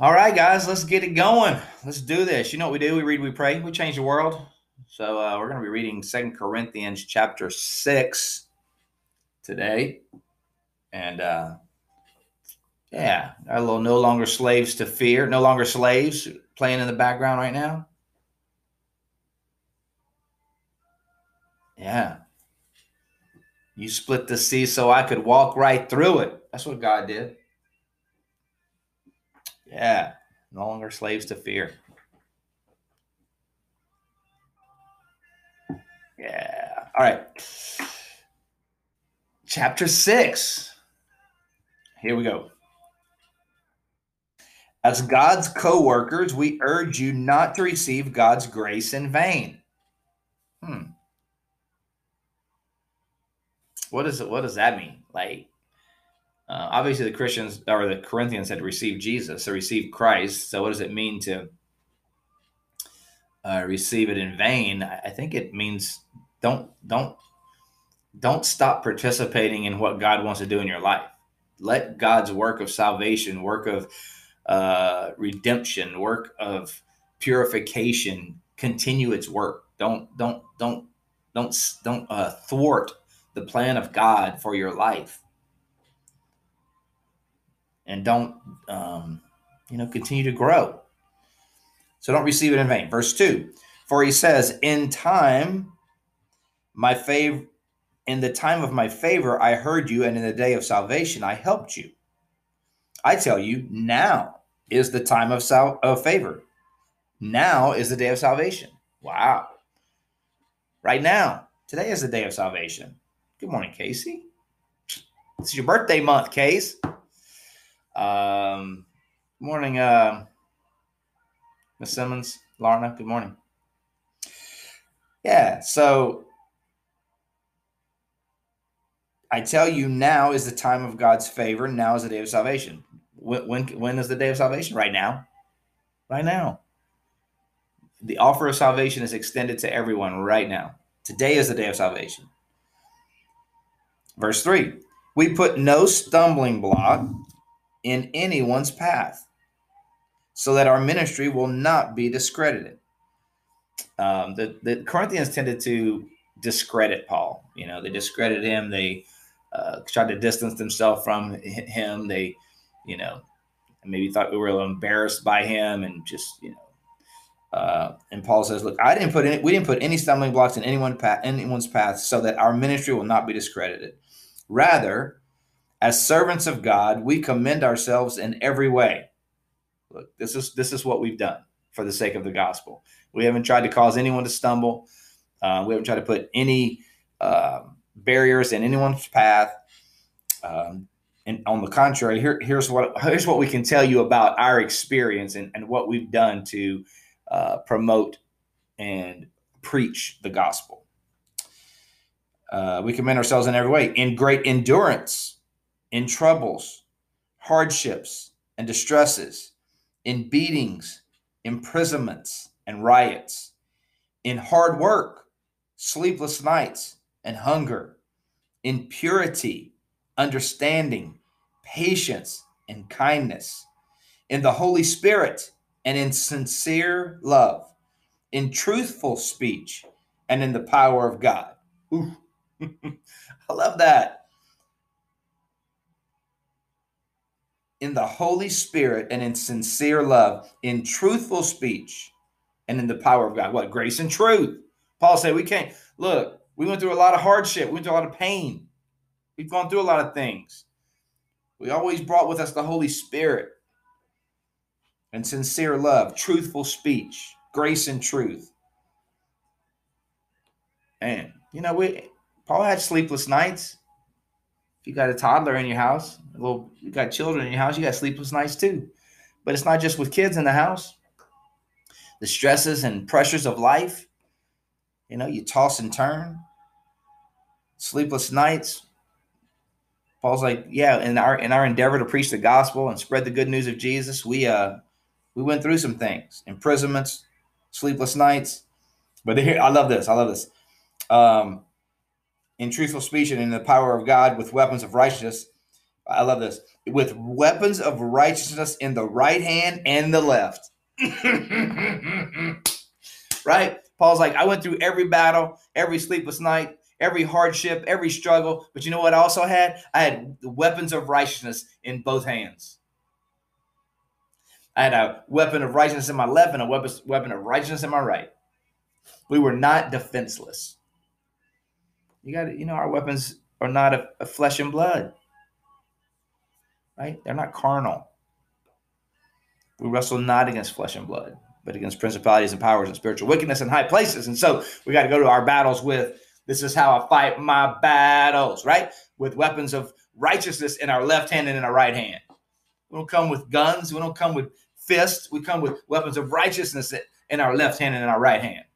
All right, guys, let's get it going. Let's do this. You know what we do? We read, we pray, we change the world. So uh, we're going to be reading Second Corinthians chapter 6 today. And uh, yeah, our little no longer slaves to fear, no longer slaves playing in the background right now. Yeah. You split the sea so I could walk right through it. That's what God did. Yeah, no longer slaves to fear. Yeah. All right. Chapter 6. Here we go. As God's co workers, we urge you not to receive God's grace in vain. Hmm. What does it, what does that mean? Like, uh, obviously, the Christians or the Corinthians had received Jesus, or received Christ. So, what does it mean to uh, receive it in vain? I think it means don't don't don't stop participating in what God wants to do in your life. Let God's work of salvation, work of uh, redemption, work of purification continue its work. Don't don't don't don't don't uh, thwart the plan of God for your life and don't um, you know continue to grow. So don't receive it in vain. Verse 2 for he says in time my favor in the time of my favor i heard you and in the day of salvation i helped you. I tell you now is the time of sal- of favor. Now is the day of salvation. Wow. Right now today is the day of salvation. Good morning casey. It's your birthday month case um, morning, uh, Miss Simmons, Larna. Good morning. Yeah, so I tell you, now is the time of God's favor. Now is the day of salvation. When, when, when is the day of salvation? Right now. Right now. The offer of salvation is extended to everyone right now. Today is the day of salvation. Verse 3 We put no stumbling block in anyone's path, so that our ministry will not be discredited. Um, the, the Corinthians tended to discredit Paul. You know, they discredited him. They uh, tried to distance themselves from him. They, you know, maybe thought we were a little embarrassed by him and just, you know. Uh, and Paul says, "Look, I didn't put any. We didn't put any stumbling blocks in anyone path, anyone's path, so that our ministry will not be discredited. Rather, as servants of God, we commend ourselves in every way. Look, this is this is what we've done for the sake of the gospel. We haven't tried to cause anyone to stumble. Uh, we haven't tried to put any uh, barriers in anyone's path. Um, and on the contrary, here, here's what here's what we can tell you about our experience and, and what we've done to uh, promote and preach the gospel. Uh, we commend ourselves in every way in great endurance in troubles, hardships, and distresses, in beatings, imprisonments, and riots, in hard work, sleepless nights, and hunger, in purity, understanding, patience, and kindness, in the Holy Spirit, and in sincere love, in truthful speech, and in the power of God. I love that. In the Holy Spirit and in sincere love, in truthful speech, and in the power of God. What? Grace and truth. Paul said, We can't look, we went through a lot of hardship, we went through a lot of pain. We've gone through a lot of things. We always brought with us the Holy Spirit and sincere love, truthful speech, grace and truth. And you know, we Paul had sleepless nights you got a toddler in your house, well, you got children in your house, you got sleepless nights too. But it's not just with kids in the house. the stresses and pressures of life. You know, you toss and turn, sleepless nights. Paul's like, yeah, in our in our endeavor to preach the gospel and spread the good news of Jesus, we uh we went through some things, imprisonments, sleepless nights. But here, I love this. I love this. Um, in truthful speech and in the power of God with weapons of righteousness. I love this. With weapons of righteousness in the right hand and the left. right? Paul's like, I went through every battle, every sleepless night, every hardship, every struggle. But you know what I also had? I had weapons of righteousness in both hands. I had a weapon of righteousness in my left and a weapon of righteousness in my right. We were not defenseless. You got to, you know, our weapons are not of, flesh and blood, right? They're not carnal. We wrestle not against flesh and blood, but against principalities and powers and spiritual wickedness in high places. And so we got to go to our battles with this is how I fight my battles, right? With weapons of righteousness in our left hand and in our right hand. We don't come with guns. We don't come with fists. We come with weapons of righteousness in our left hand and in our right hand.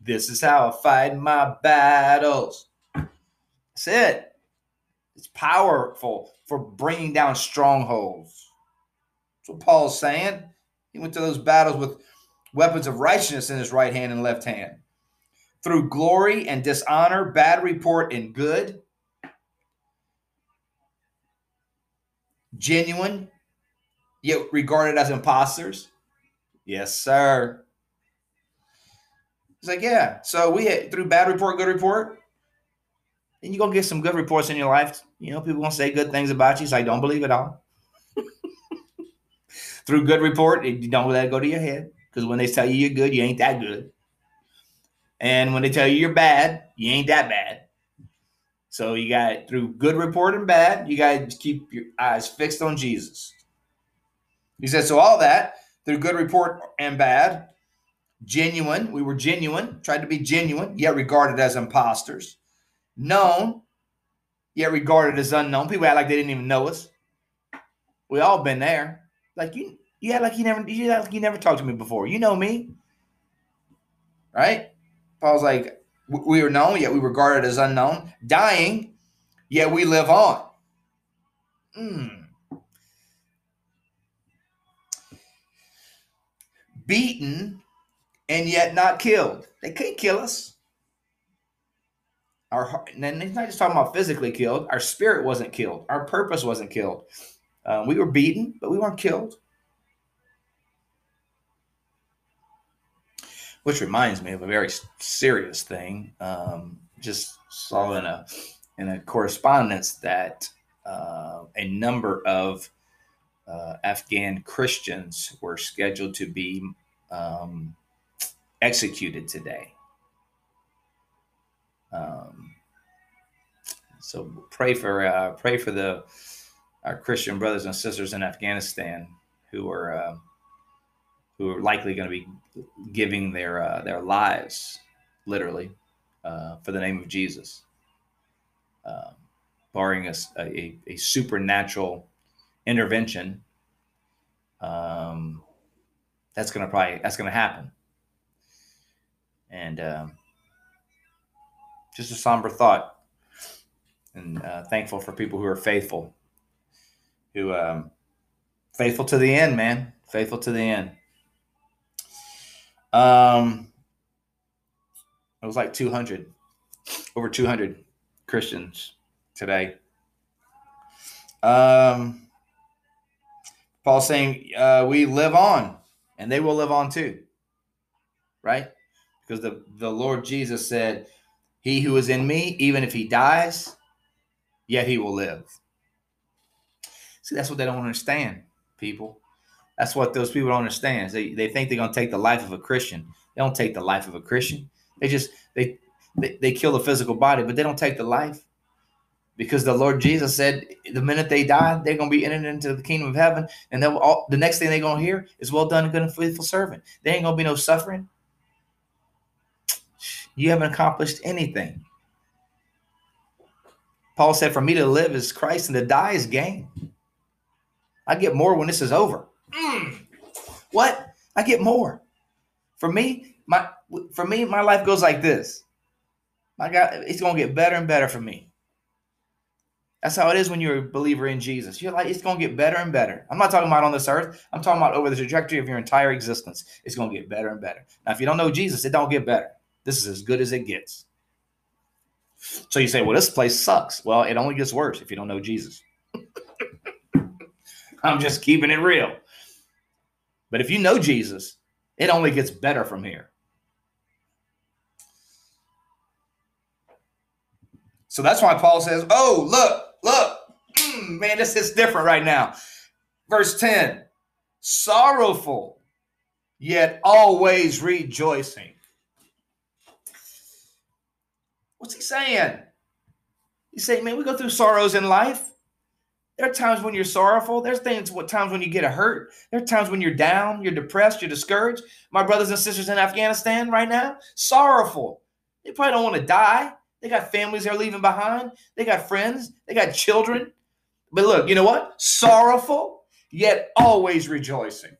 This is how I fight my battles. That's it. It's powerful for bringing down strongholds. That's what Paul's saying. He went to those battles with weapons of righteousness in his right hand and left hand. Through glory and dishonor, bad report and good, genuine, yet regarded as imposters. Yes, sir. He's like, yeah. So we had, through bad report, good report, and you're gonna get some good reports in your life. You know, people gonna say good things about you. He's like, don't believe it all through good report, you don't let it go to your head because when they tell you you're good, you ain't that good. And when they tell you you're bad, you ain't that bad. So you got through good report and bad, you got to keep your eyes fixed on Jesus. He said, so all that through good report and bad, genuine, we were genuine, tried to be genuine, yet regarded as imposters, known, yet regarded as unknown. People act like they didn't even know us. We all been there. Like you, you act like you never, you like you never talked to me before. You know me, right? Paul's like, we were known, yet we regarded as unknown. Dying, yet we live on. Mm. Beaten, and yet not killed. They can't kill us. Our and he's not just talking about physically killed. Our spirit wasn't killed. Our purpose wasn't killed. Um, we were beaten, but we weren't killed. Which reminds me of a very serious thing. Um, just saw in a in a correspondence that uh, a number of uh, Afghan Christians were scheduled to be um, executed today. Um, so pray for uh, pray for the our Christian brothers and sisters in Afghanistan who are uh, who are likely going to be giving their uh, their lives, literally, uh, for the name of Jesus, um, barring a, a, a, supernatural intervention. Um, that's going to probably that's going to happen, and um, just a somber thought. And uh, thankful for people who are faithful who um, faithful to the end, man, faithful to the end. Um, it was like 200, over 200 Christians today. Um, Paul saying, uh, we live on and they will live on too. Right? Because the, the Lord Jesus said, He who is in me, even if he dies, yet he will live. See, that's what they don't understand, people. That's what those people don't understand. They, they think they're going to take the life of a Christian. They don't take the life of a Christian. They just they, they they kill the physical body, but they don't take the life because the Lord Jesus said the minute they die, they're going to be entered into the kingdom of heaven, and then all the next thing they're going to hear is "Well done, good and faithful servant." There ain't going to be no suffering. You haven't accomplished anything. Paul said, "For me to live is Christ, and to die is gain." I get more when this is over. Mm. What? I get more. For me, my for me, my life goes like this. My God, it's gonna get better and better for me. That's how it is when you're a believer in Jesus. You're like, it's going to get better and better. I'm not talking about on this earth. I'm talking about over the trajectory of your entire existence. It's going to get better and better. Now, if you don't know Jesus, it don't get better. This is as good as it gets. So you say, well, this place sucks. Well, it only gets worse if you don't know Jesus. I'm just keeping it real. But if you know Jesus, it only gets better from here. So that's why Paul says, oh, look, look, mm, man, this is different right now. Verse 10 sorrowful, yet always rejoicing. What's he saying? He's saying, man, we go through sorrows in life. There are times when you're sorrowful. There's things, what times when you get a hurt. There are times when you're down, you're depressed, you're discouraged. My brothers and sisters in Afghanistan right now, sorrowful. They probably don't want to die. They got families they're leaving behind. They got friends. They got children. But look, you know what? Sorrowful, yet always rejoicing.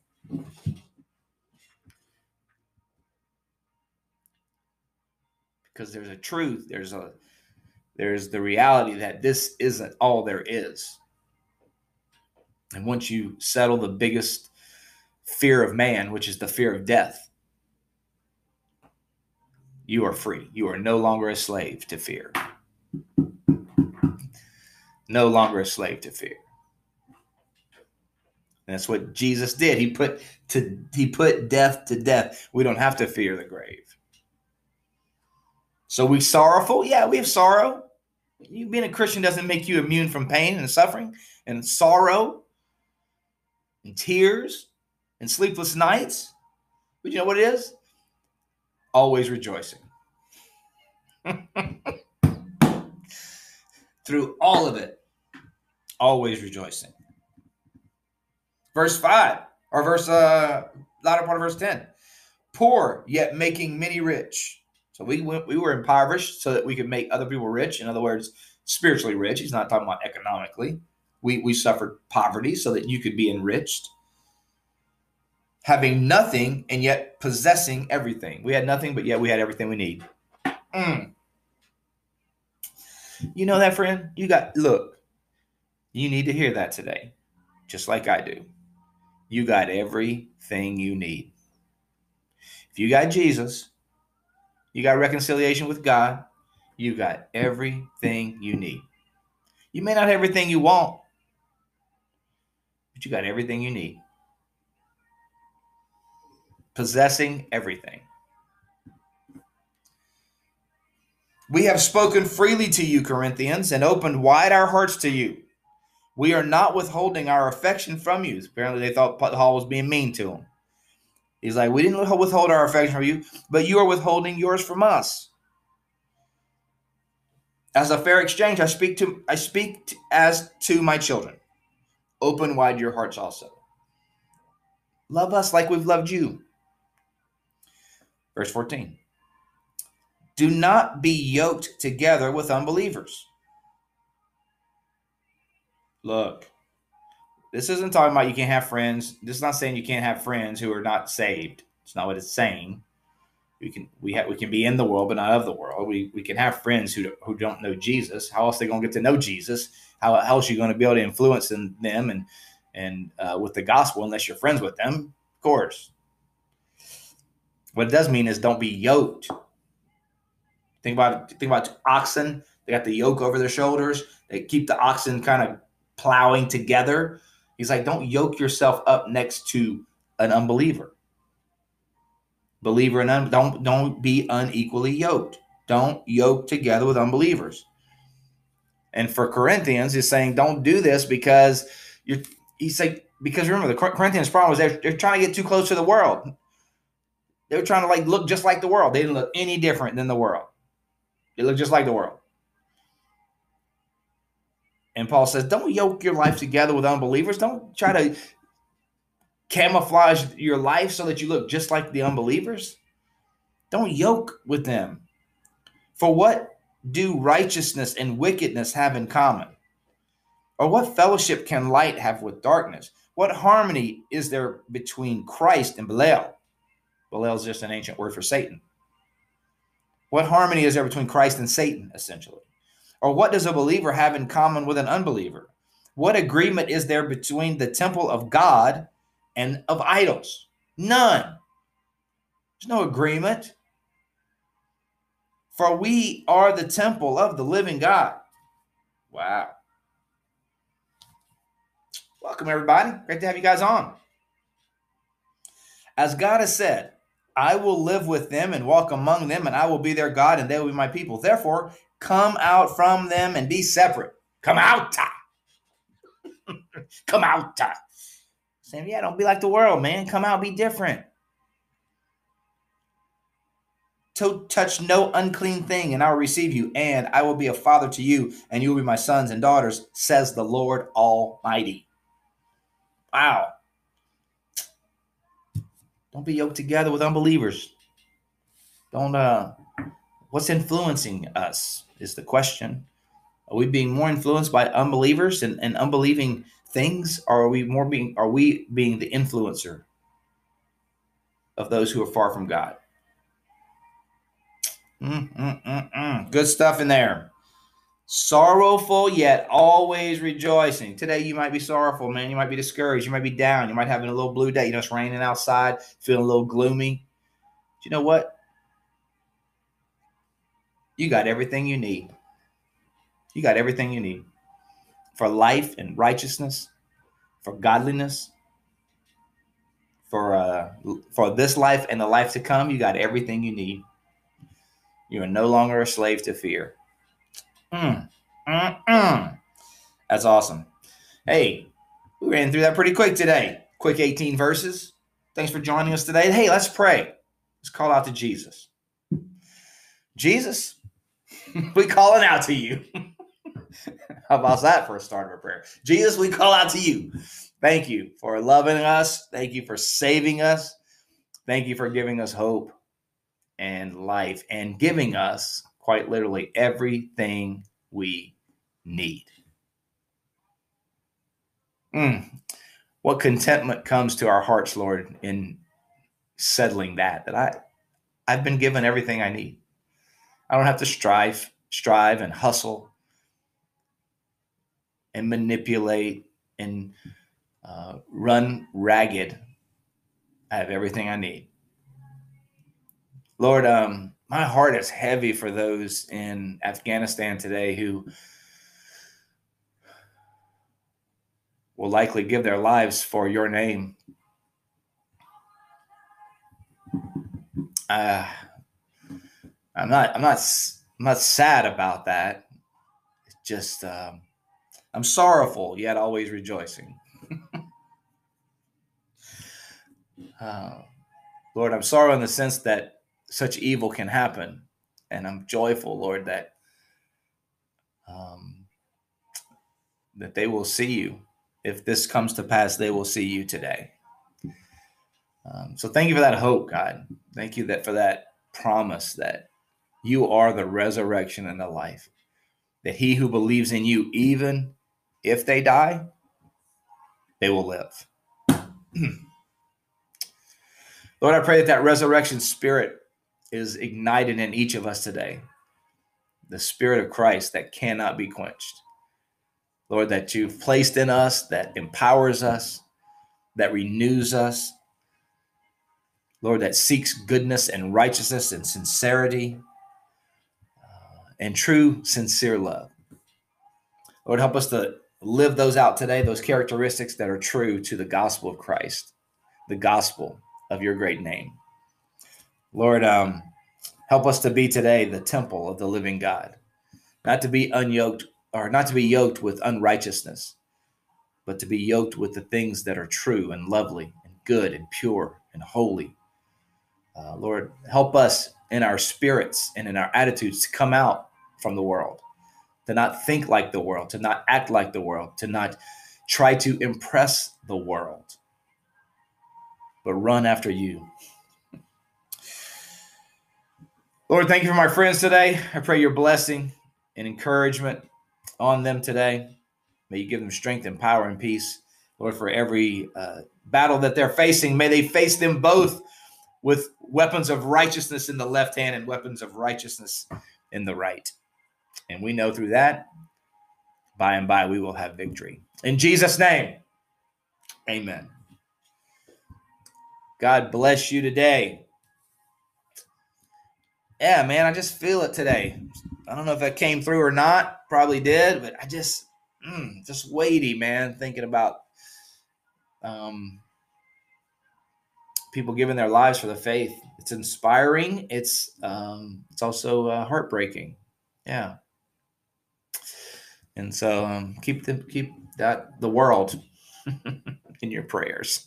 Because there's a truth, there's a there's the reality that this isn't all there is. And once you settle the biggest fear of man, which is the fear of death, you are free. You are no longer a slave to fear. No longer a slave to fear. And that's what Jesus did. He put to he put death to death. We don't have to fear the grave. So we sorrowful? Yeah, we have sorrow. You being a Christian doesn't make you immune from pain and suffering and sorrow and tears and sleepless nights. But you know what it is? always rejoicing. Through all of it, always rejoicing. Verse 5, or verse, uh, latter part of verse 10. Poor, yet making many rich. So we went, we were impoverished so that we could make other people rich. In other words, spiritually rich. He's not talking about economically. We, we suffered poverty so that you could be enriched having nothing and yet possessing everything. We had nothing, but yet we had everything we need. Mm. You know that, friend? You got, look, you need to hear that today, just like I do. You got everything you need. If you got Jesus, you got reconciliation with God, you got everything you need. You may not have everything you want, but you got everything you need possessing everything. We have spoken freely to you, Corinthians, and opened wide our hearts to you. We are not withholding our affection from you. Apparently, they thought Paul was being mean to them. He's like, We didn't withhold our affection from you, but you are withholding yours from us. As a fair exchange, I speak to I speak to, as to my children. Open wide your hearts also. Love us like we've loved you. Verse 14 Do not be yoked together with unbelievers. Look, this isn't talking about you can't have friends. This is not saying you can't have friends who are not saved. It's not what it's saying. We can we have we can be in the world but not of the world. We we can have friends who who don't know Jesus. How else are they going to get to know Jesus? How else are you going to be able to influence them and and uh, with the gospel unless you're friends with them? Of course, what it does mean is don't be yoked. Think about think about oxen. They got the yoke over their shoulders. They keep the oxen kind of plowing together. He's like, don't yoke yourself up next to an unbeliever. Believer and un- don't don't be unequally yoked. Don't yoke together with unbelievers. And for Corinthians, he's saying, don't do this because you're. He's like, because remember, the Corinthians' problem was they're, they're trying to get too close to the world. They were trying to like look just like the world. They didn't look any different than the world. They look just like the world. And Paul says, don't yoke your life together with unbelievers. Don't try to camouflage your life so that you look just like the unbelievers. Don't yoke with them. For what do righteousness and wickedness have in common? Or what fellowship can light have with darkness? What harmony is there between Christ and Belial? Belial is just an ancient word for Satan. What harmony is there between Christ and Satan, essentially? Or what does a believer have in common with an unbeliever? What agreement is there between the temple of God and of idols? None. There's no agreement. For we are the temple of the living God. Wow. Welcome, everybody. Great to have you guys on. As God has said, I will live with them and walk among them, and I will be their God, and they will be my people. Therefore, come out from them and be separate. Come out. come out. Saying, yeah, don't be like the world, man. Come out, be different. To touch no unclean thing, and I will receive you, and I will be a father to you, and you will be my sons and daughters, says the Lord Almighty. Wow. Don't be yoked together with unbelievers. Don't uh what's influencing us is the question. Are we being more influenced by unbelievers and, and unbelieving things? Or are we more being are we being the influencer of those who are far from God? Mm, mm, mm, mm. Good stuff in there. Sorrowful yet always rejoicing. Today you might be sorrowful, man. You might be discouraged. You might be down. You might have a little blue day. You know, it's raining outside, feeling a little gloomy. But you know what? You got everything you need. You got everything you need for life and righteousness, for godliness, for uh, for this life and the life to come. You got everything you need. You are no longer a slave to fear. Mm, mm, mm. That's awesome. Hey, we ran through that pretty quick today. Quick 18 verses. Thanks for joining us today. Hey, let's pray. Let's call out to Jesus. Jesus, we calling out to you. How about that for a start of a prayer? Jesus, we call out to you. Thank you for loving us. Thank you for saving us. Thank you for giving us hope and life and giving us quite literally everything we need. Mm. What contentment comes to our hearts, Lord, in settling that that I I've been given everything I need. I don't have to strive, strive and hustle and manipulate and uh, run ragged. I have everything I need. Lord, um, my heart is heavy for those in Afghanistan today who will likely give their lives for your name. Uh, I'm not. I'm not. I'm not sad about that. It's just um, I'm sorrowful yet always rejoicing. uh, Lord, I'm sorrow in the sense that such evil can happen. And I'm joyful, Lord, that um, that they will see you. If this comes to pass, they will see you today. Um, so thank you for that hope, God. Thank you that for that promise that you are the resurrection and the life. That he who believes in you, even if they die, they will live. Lord, I pray that that resurrection spirit is ignited in each of us today the Spirit of Christ that cannot be quenched. Lord, that you've placed in us, that empowers us, that renews us. Lord, that seeks goodness and righteousness and sincerity and true, sincere love. Lord, help us to live those out today, those characteristics that are true to the gospel of Christ, the gospel of your great name. Lord, um, help us to be today the temple of the living God, not to be unyoked or not to be yoked with unrighteousness, but to be yoked with the things that are true and lovely and good and pure and holy. Uh, Lord, help us in our spirits and in our attitudes to come out from the world, to not think like the world, to not act like the world, to not try to impress the world, but run after you Lord, thank you for my friends today. I pray your blessing and encouragement on them today. May you give them strength and power and peace. Lord, for every uh, battle that they're facing, may they face them both with weapons of righteousness in the left hand and weapons of righteousness in the right. And we know through that, by and by, we will have victory. In Jesus' name, amen. God bless you today. Yeah, man, I just feel it today. I don't know if that came through or not. Probably did, but I just, mm, just weighty, man, thinking about um, people giving their lives for the faith. It's inspiring. It's um, it's also uh, heartbreaking. Yeah. And so um, keep the keep that the world in your prayers.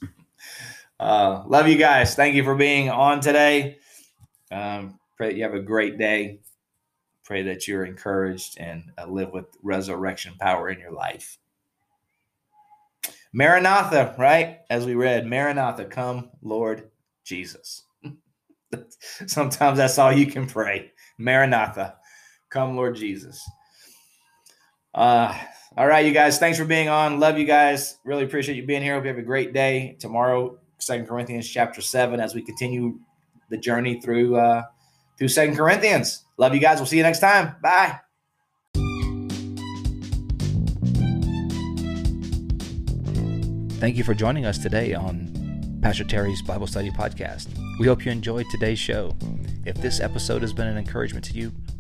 Uh, love you guys. Thank you for being on today. Um, pray that you have a great day. Pray that you're encouraged and uh, live with resurrection power in your life. Maranatha, right? As we read, Maranatha, come, Lord Jesus. Sometimes that's all you can pray. Maranatha, come, Lord Jesus. Uh, all right, you guys. Thanks for being on. Love you guys. Really appreciate you being here. Hope you have a great day. Tomorrow, Second Corinthians chapter seven, as we continue the journey through uh, through Second Corinthians. Love you guys. We'll see you next time. Bye. Thank you for joining us today on Pastor Terry's Bible Study Podcast. We hope you enjoyed today's show. If this episode has been an encouragement to you,